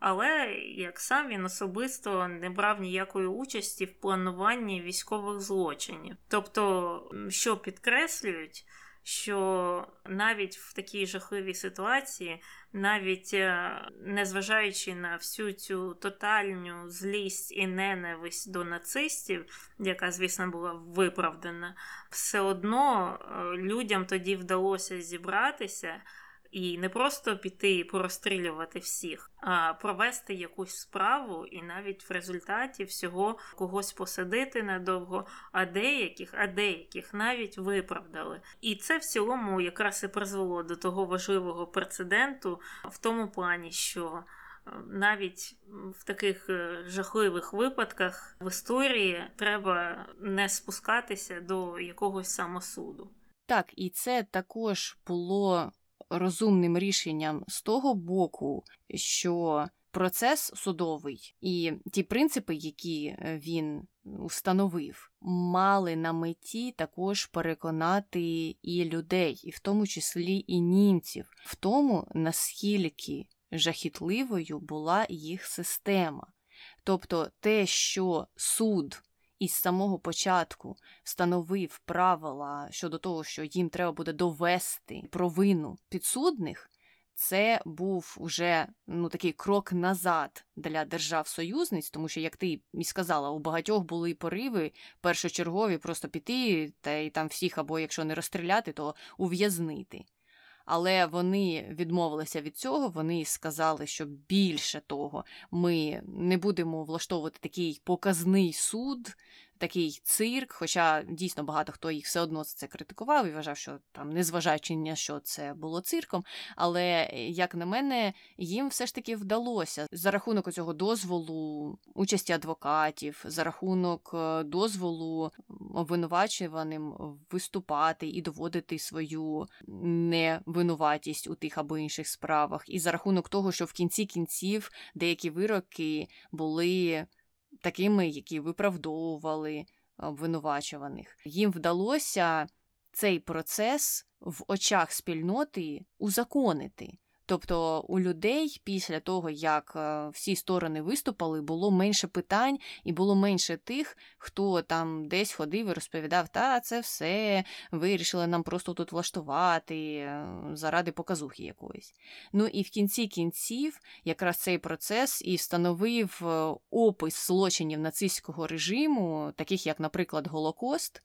Але як сам він особисто не брав ніякої участі в плануванні військових злочинів. Тобто, що підкреслюють, що навіть в такій жахливій ситуації, навіть е, незважаючи на всю цю тотальну злість і ненависть до нацистів, яка, звісно, була виправдана, все одно е, людям тоді вдалося зібратися. І не просто піти порозстрілювати всіх, а провести якусь справу, і навіть в результаті всього когось посадити надовго, а деяких, а деяких навіть виправдали. І це в цілому якраз і призвело до того важливого прецеденту в тому плані, що. Е, навіть в таких е, жахливих випадках в історії треба не спускатися до якогось самосуду. Так, і це також було розумним рішенням з того боку, що процес судовий і ті принципи, які е, він установив, мали на меті також переконати і людей, і в тому числі і німців, в тому, наскільки жахітливою була їх система. Тобто те, що суд із самого початку встановив правила щодо того, що їм треба буде довести провину підсудних. Це був уже ну такий крок назад для держав-союзниць, тому що, як ти і сказала, у багатьох були пориви першочергові просто піти та й там всіх, або якщо не розстріляти, то ув'язнити. Але вони відмовилися від цього. Вони сказали, що більше того, ми не будемо влаштовувати такий показний суд, такий цирк. Хоча дійсно багато хто їх все одно це критикував і вважав, що там, незважаючи на що це було цирком. Але, як на мене, їм все ж таки вдалося за рахунок цього дозволу участі адвокатів, за рахунок е, дозволу обвинувачуваним виступати і доводити свою невинуватість у тих або інших справах, і за рахунок того, що в кінці кінців деякі вироки були такими, які виправдовували обвинувачуваних. Їм вдалося цей процес в очах спільноти узаконити. Тобто у людей після того, як е, всі сторони виступали, було менше питань і було менше тих, хто там десь ходив і розповідав, та це все вирішили нам просто тут влаштувати е, заради показухи якоїсь. Ну і в кінці кінців якраз цей процес і встановив е, опис злочинів нацистського режиму, таких як, наприклад, Голокост.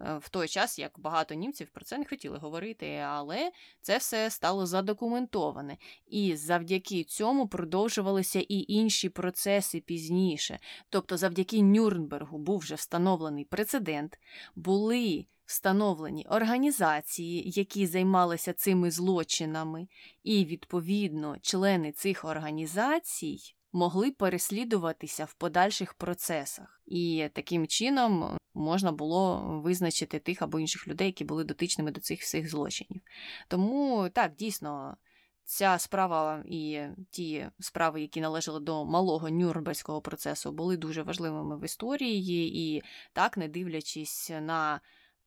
Е, в той час, як багато німців про це не хотіли говорити, але це все стало задокументоване. І завдяки цьому продовжувалися і інші процеси пізніше. Тобто, завдяки Нюрнбергу був вже встановлений прецедент, були встановлені організації, які займалися цими злочинами, і, відповідно, члени цих організацій могли переслідуватися в подальших процесах, і таким чином можна було визначити тих або інших людей, які були дотичними до цих всіх злочинів. Тому так, дійсно. Ця справа і ті справи, які належали до малого Нюрнберзького процесу, були дуже важливими в історії, і так, не дивлячись на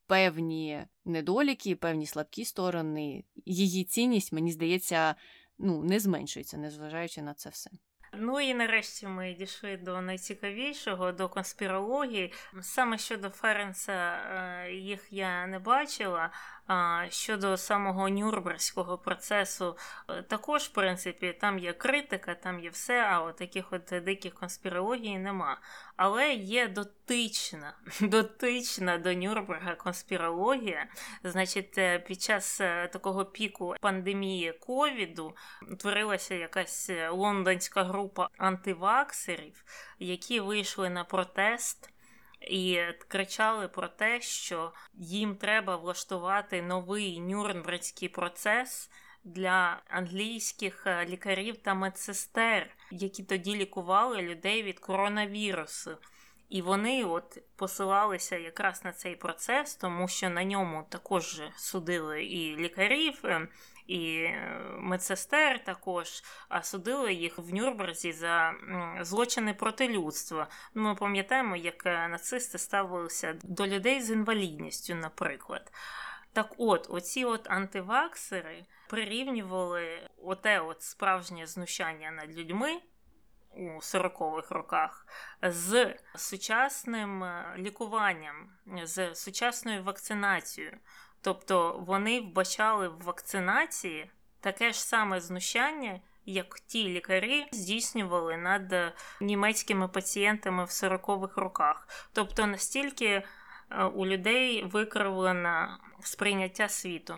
певні недоліки, певні слабкі сторони, її цінність, мені здається, ну, не зменшується, незважаючи на це все. Ну і нарешті ми дійшли до найцікавішого, до конспірології. Саме щодо Ференса, е, їх я не бачила. Щодо самого Нюрнберзького процесу, е, також, в принципі, там є критика, там є все, а от таких от диких конспірологій нема. Але є дотична, дотична до Нюрнберга конспірологія. Значить, е, під час е, такого піку пандемії ковіду утворилася якась лондонська група антиваксерів, які вийшли на протест і кричали про те, що їм треба влаштувати новий нюрнберзький процес для англійських е, лікарів та медсестер, які тоді лікували людей від коронавірусу. І вони от посилалися якраз на цей процес, тому що на ньому також судили і лікарів, ем, і е, медсестер також, а судили їх в Нюрнберзі за злочини проти людства. Ми пам'ятаємо, як е, нацисти ставилися до людей з інвалідністю, наприклад. Так от, оці от антиваксери прирівнювали оте от справжнє знущання над людьми у 40-х роках з сучасним е, лікуванням, з сучасною вакцинацією. Тобто вони вбачали в вакцинації таке ж саме знущання, як ті лікарі здійснювали над німецькими пацієнтами в 40-х роках. Тобто настільки е, у людей викривлено сприйняття світу.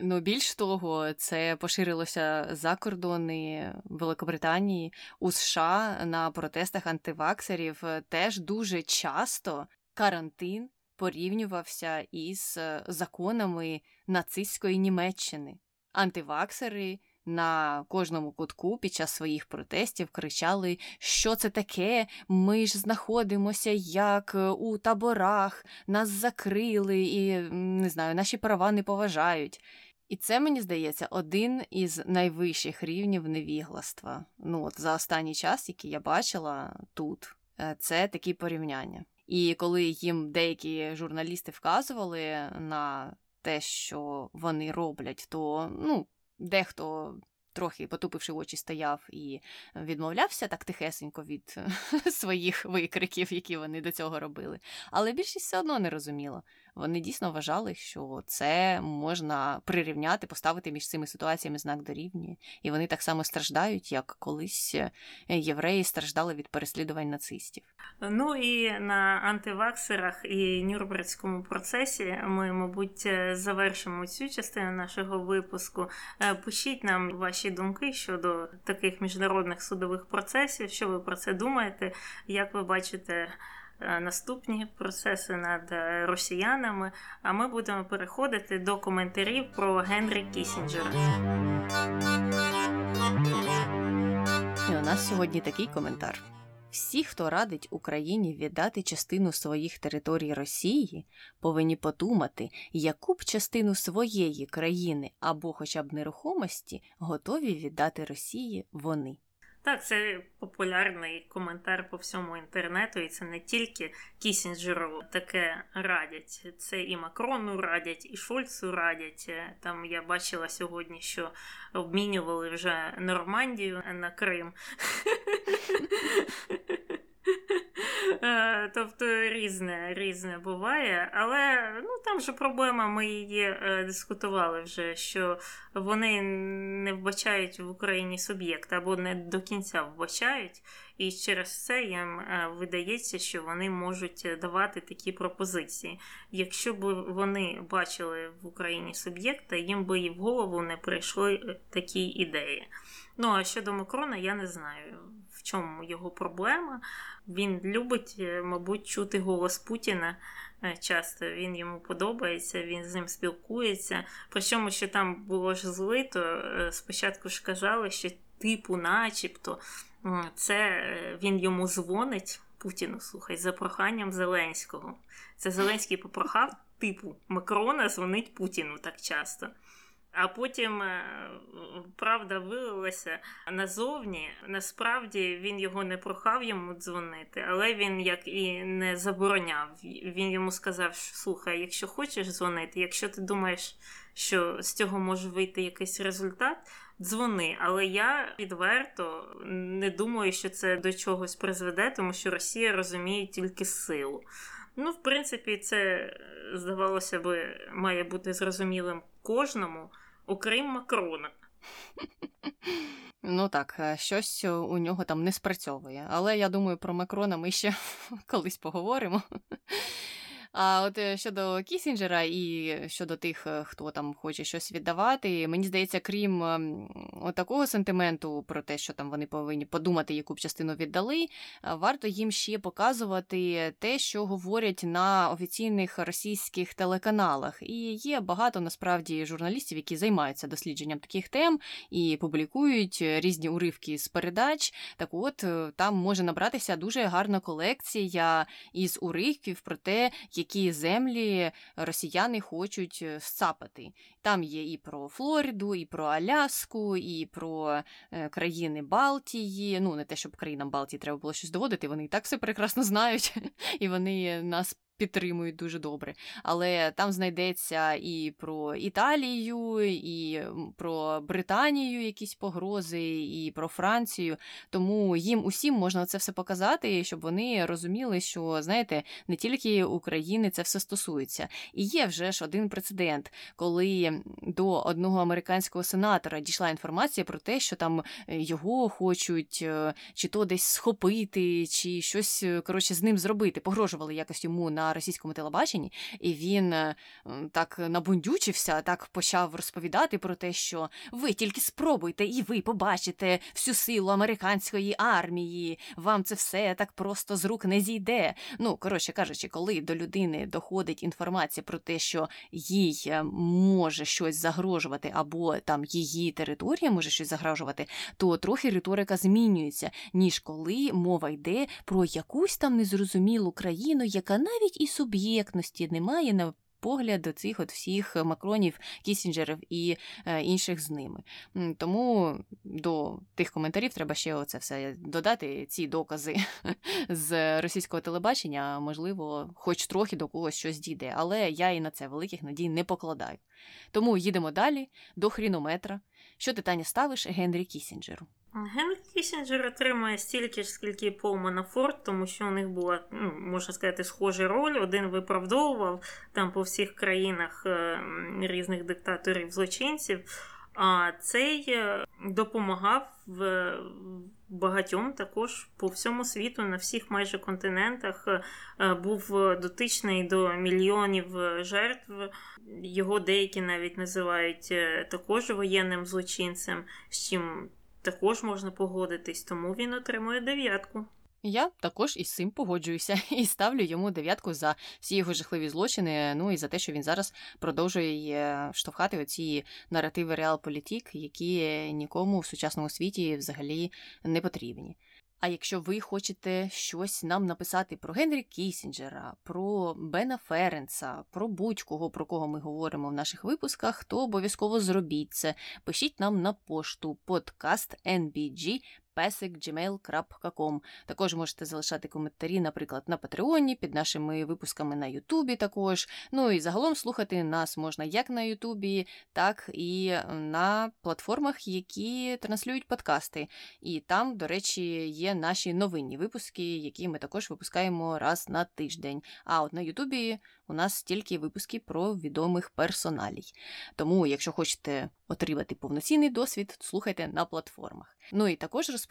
Ну, більш того, це поширилося за кордони Великобританії у США на протестах антиваксерів. Теж дуже часто карантин порівнювався із е, законами нацистської Німеччини. Антиваксери на кожному кутку під час своїх протестів кричали, що це таке, ми ж знаходимося як е, у таборах, нас закрили і не знаю, наші права не поважають. І це, мені здається, один із найвищих рівнів невігластва. Ну, от За останній час, який я бачила тут, е, це такі порівняння. І коли їм деякі журналісти вказували на те, що вони роблять, то ну, дехто. Трохи потупивши очі, стояв і відмовлявся так тихесенько від своїх викриків, які вони до цього робили. Але більшість все одно не розуміла вони дійсно вважали, що це можна прирівняти, поставити між цими ситуаціями знак дорівнює, і вони так само страждають, як колись е, євреї страждали від переслідувань нацистів. Ну і на антиваксерах і Нюрнберзькому процесі ми, мабуть, е, завершимо цю частину нашого випуску. Е, пишіть нам ваші думки щодо таких міжнародних судових процесів. Що ви про це думаєте? Як ви бачите? Е, наступні процеси над росіянами. А ми будемо переходити до коментарів про Генрі Кісінджера. І у нас сьогодні такий коментар. Всі, хто радить Україні віддати частину своїх територій Росії, повинні подумати, яку б частину своєї країни або хоча б нерухомості готові віддати Росії вони. Так, це популярний коментар по всьому інтернету, і це не тільки Кісінджеру таке радять. Це і Макрону радять, і Шольцу радять. Там я бачила сьогодні, що обмінювали вже Нормандію на Крим. Е, тобто різне різне буває, але ну там же проблема, ми її е, дискутували вже, що вони не вбачають в Україні суб'єкт або не до кінця вбачають, і через це їм е, видається, що вони можуть давати такі пропозиції. Якщо б вони бачили в Україні суб'єкта, їм би і в голову не прийшли такі ідеї. Ну а щодо Макрона, я не знаю в чому його проблема. Він любить, е, мабуть, чути голос Путіна е, часто. Він йому подобається, він з ним спілкується. Причому, що там було ж злито, е, спочатку ж казали, що типу, начебто, це він йому дзвонить. Путіну, слухай, за проханням Зеленського. Це Зеленський попрохав, типу, Макрона дзвонить Путіну так часто. А потім е, правда вилилася назовні. Насправді він його не прохав йому дзвонити, але він як і не забороняв. Він йому сказав: що слухай, якщо хочеш дзвонити, якщо ти думаєш, що з цього може вийти якийсь результат, дзвони. Але я відверто не думаю, що це до чогось призведе, тому що Росія розуміє тільки силу. Ну, в принципі, це здавалося би, має бути зрозумілим кожному, окрім Макрона. Ну так, е, щось у нього там не спрацьовує. Але я думаю, про Макрона ми ще колись поговоримо. А от е, щодо Кісінджера і щодо тих, е, хто там хоче щось віддавати, мені здається, крім ем, такого сентименту про те, що там вони повинні подумати, яку б частину віддали, е, варто їм ще показувати те, що говорять на офіційних російських телеканалах. І є багато насправді журналістів, які займаються дослідженням таких тем і публікують різні уривки з передач. Так, от там може набратися дуже гарна колекція із уривків про те, які землі росіяни хочуть е, сцапати. Там є і про Флориду, і про Аляску, і про е, країни Балтії. Ну, не те, щоб країнам Балтії треба було щось доводити, вони і так все прекрасно знають, і вони нас підтримують дуже добре. Але там знайдеться і про Італію, і про Британію якісь погрози, і про Францію. Тому їм усім можна це все показати, щоб вони розуміли, що знаєте, не тільки України це все стосується. І є вже ж один прецедент, коли до одного американського сенатора дійшла інформація про те, що там е, його хочуть е, чи то десь схопити, чи щось е, коротше з ним зробити. Погрожували якось йому на російському телебаченні, і він е, так набундючився, так почав розповідати про те, що ви тільки спробуйте, і ви побачите всю силу американської армії. Вам це все так просто з рук не зійде. Ну, коротше кажучи, коли до людини доходить інформація про те, що їй е, може щось загрожувати, або там її територія може щось загрожувати, то трохи риторика змінюється, ніж коли мова йде про якусь там незрозумілу країну, яка навіть і суб'єктності немає на погляд до цих от всіх макронів, кісінджерів і е, інших з ними. Тому до тих коментарів треба ще оце все додати, ці докази з російського телебачення, можливо, хоч трохи до когось щось дійде, але я і на це великих надій не покладаю. Тому їдемо далі до хрінометра. Що ти Таня ставиш Генрі Кісінджеру? Генрі Кісінджер отримує стільки ж, скільки і Пол Манафорт, тому що у них була, ну, можна сказати, схожа роль. Один виправдовував там по всіх країнах е, різних диктаторів злочинців, а цей е, допомагав в багатьом також по всьому світу, на всіх майже континентах, е, був дотичний до мільйонів жертв. Його деякі навіть називають також воєнним злочинцем, з чим також можна погодитись, тому він отримує дев'ятку. Я також із цим погоджуюся і ставлю йому дев'ятку за всі його жахливі злочини. Ну і за те, що він зараз продовжує штовхати оці наративи реалполітік, які нікому в сучасному світі взагалі не потрібні. А якщо ви хочете щось нам написати про Генрі Кісінджера, про Бена Ференса, про будь-кого, про кого ми говоримо в наших випусках, то обов'язково зробіть це. Пишіть нам на пошту podcast.nbg pesik.gmail.com. Також можете залишати коментарі, наприклад, на Патреоні, під нашими випусками на Ютубі також. Ну і загалом слухати нас можна як на Ютубі, так і на платформах, які транслюють подкасти. І там, до речі, є наші новинні випуски, які ми також випускаємо раз на тиждень. А от на Ютубі у нас тільки випуски про відомих персоналій. Тому, якщо хочете отримати повноцінний досвід, слухайте на платформах. Ну і також розповідайте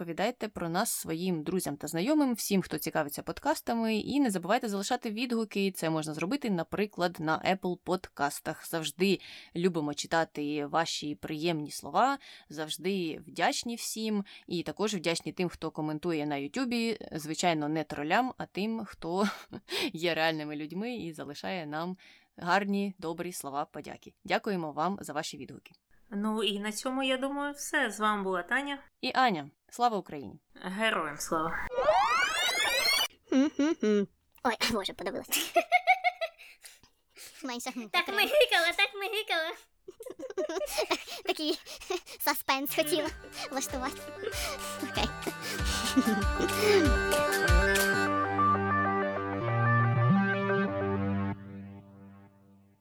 про нас своїм друзям та знайомим, всім, хто цікавиться подкастами, і не забувайте залишати відгуки. Це можна зробити, наприклад, на Apple подкастах. Завжди любимо читати ваші приємні слова, завжди вдячні всім, і також вдячні тим, хто коментує на Ютубі. Звичайно, не тролям, а тим, хто є реальними людьми і залишає нам гарні добрі слова подяки. Дякуємо вам за ваші відгуки. Ну і на цьому я думаю, все. З вами була Таня і Аня. Слава Україні! Героям слава! Ой, боже, подивилась. Менше Так ми гикали, так ми гикали. Такий саспенс хотіла влаштувати. Окей.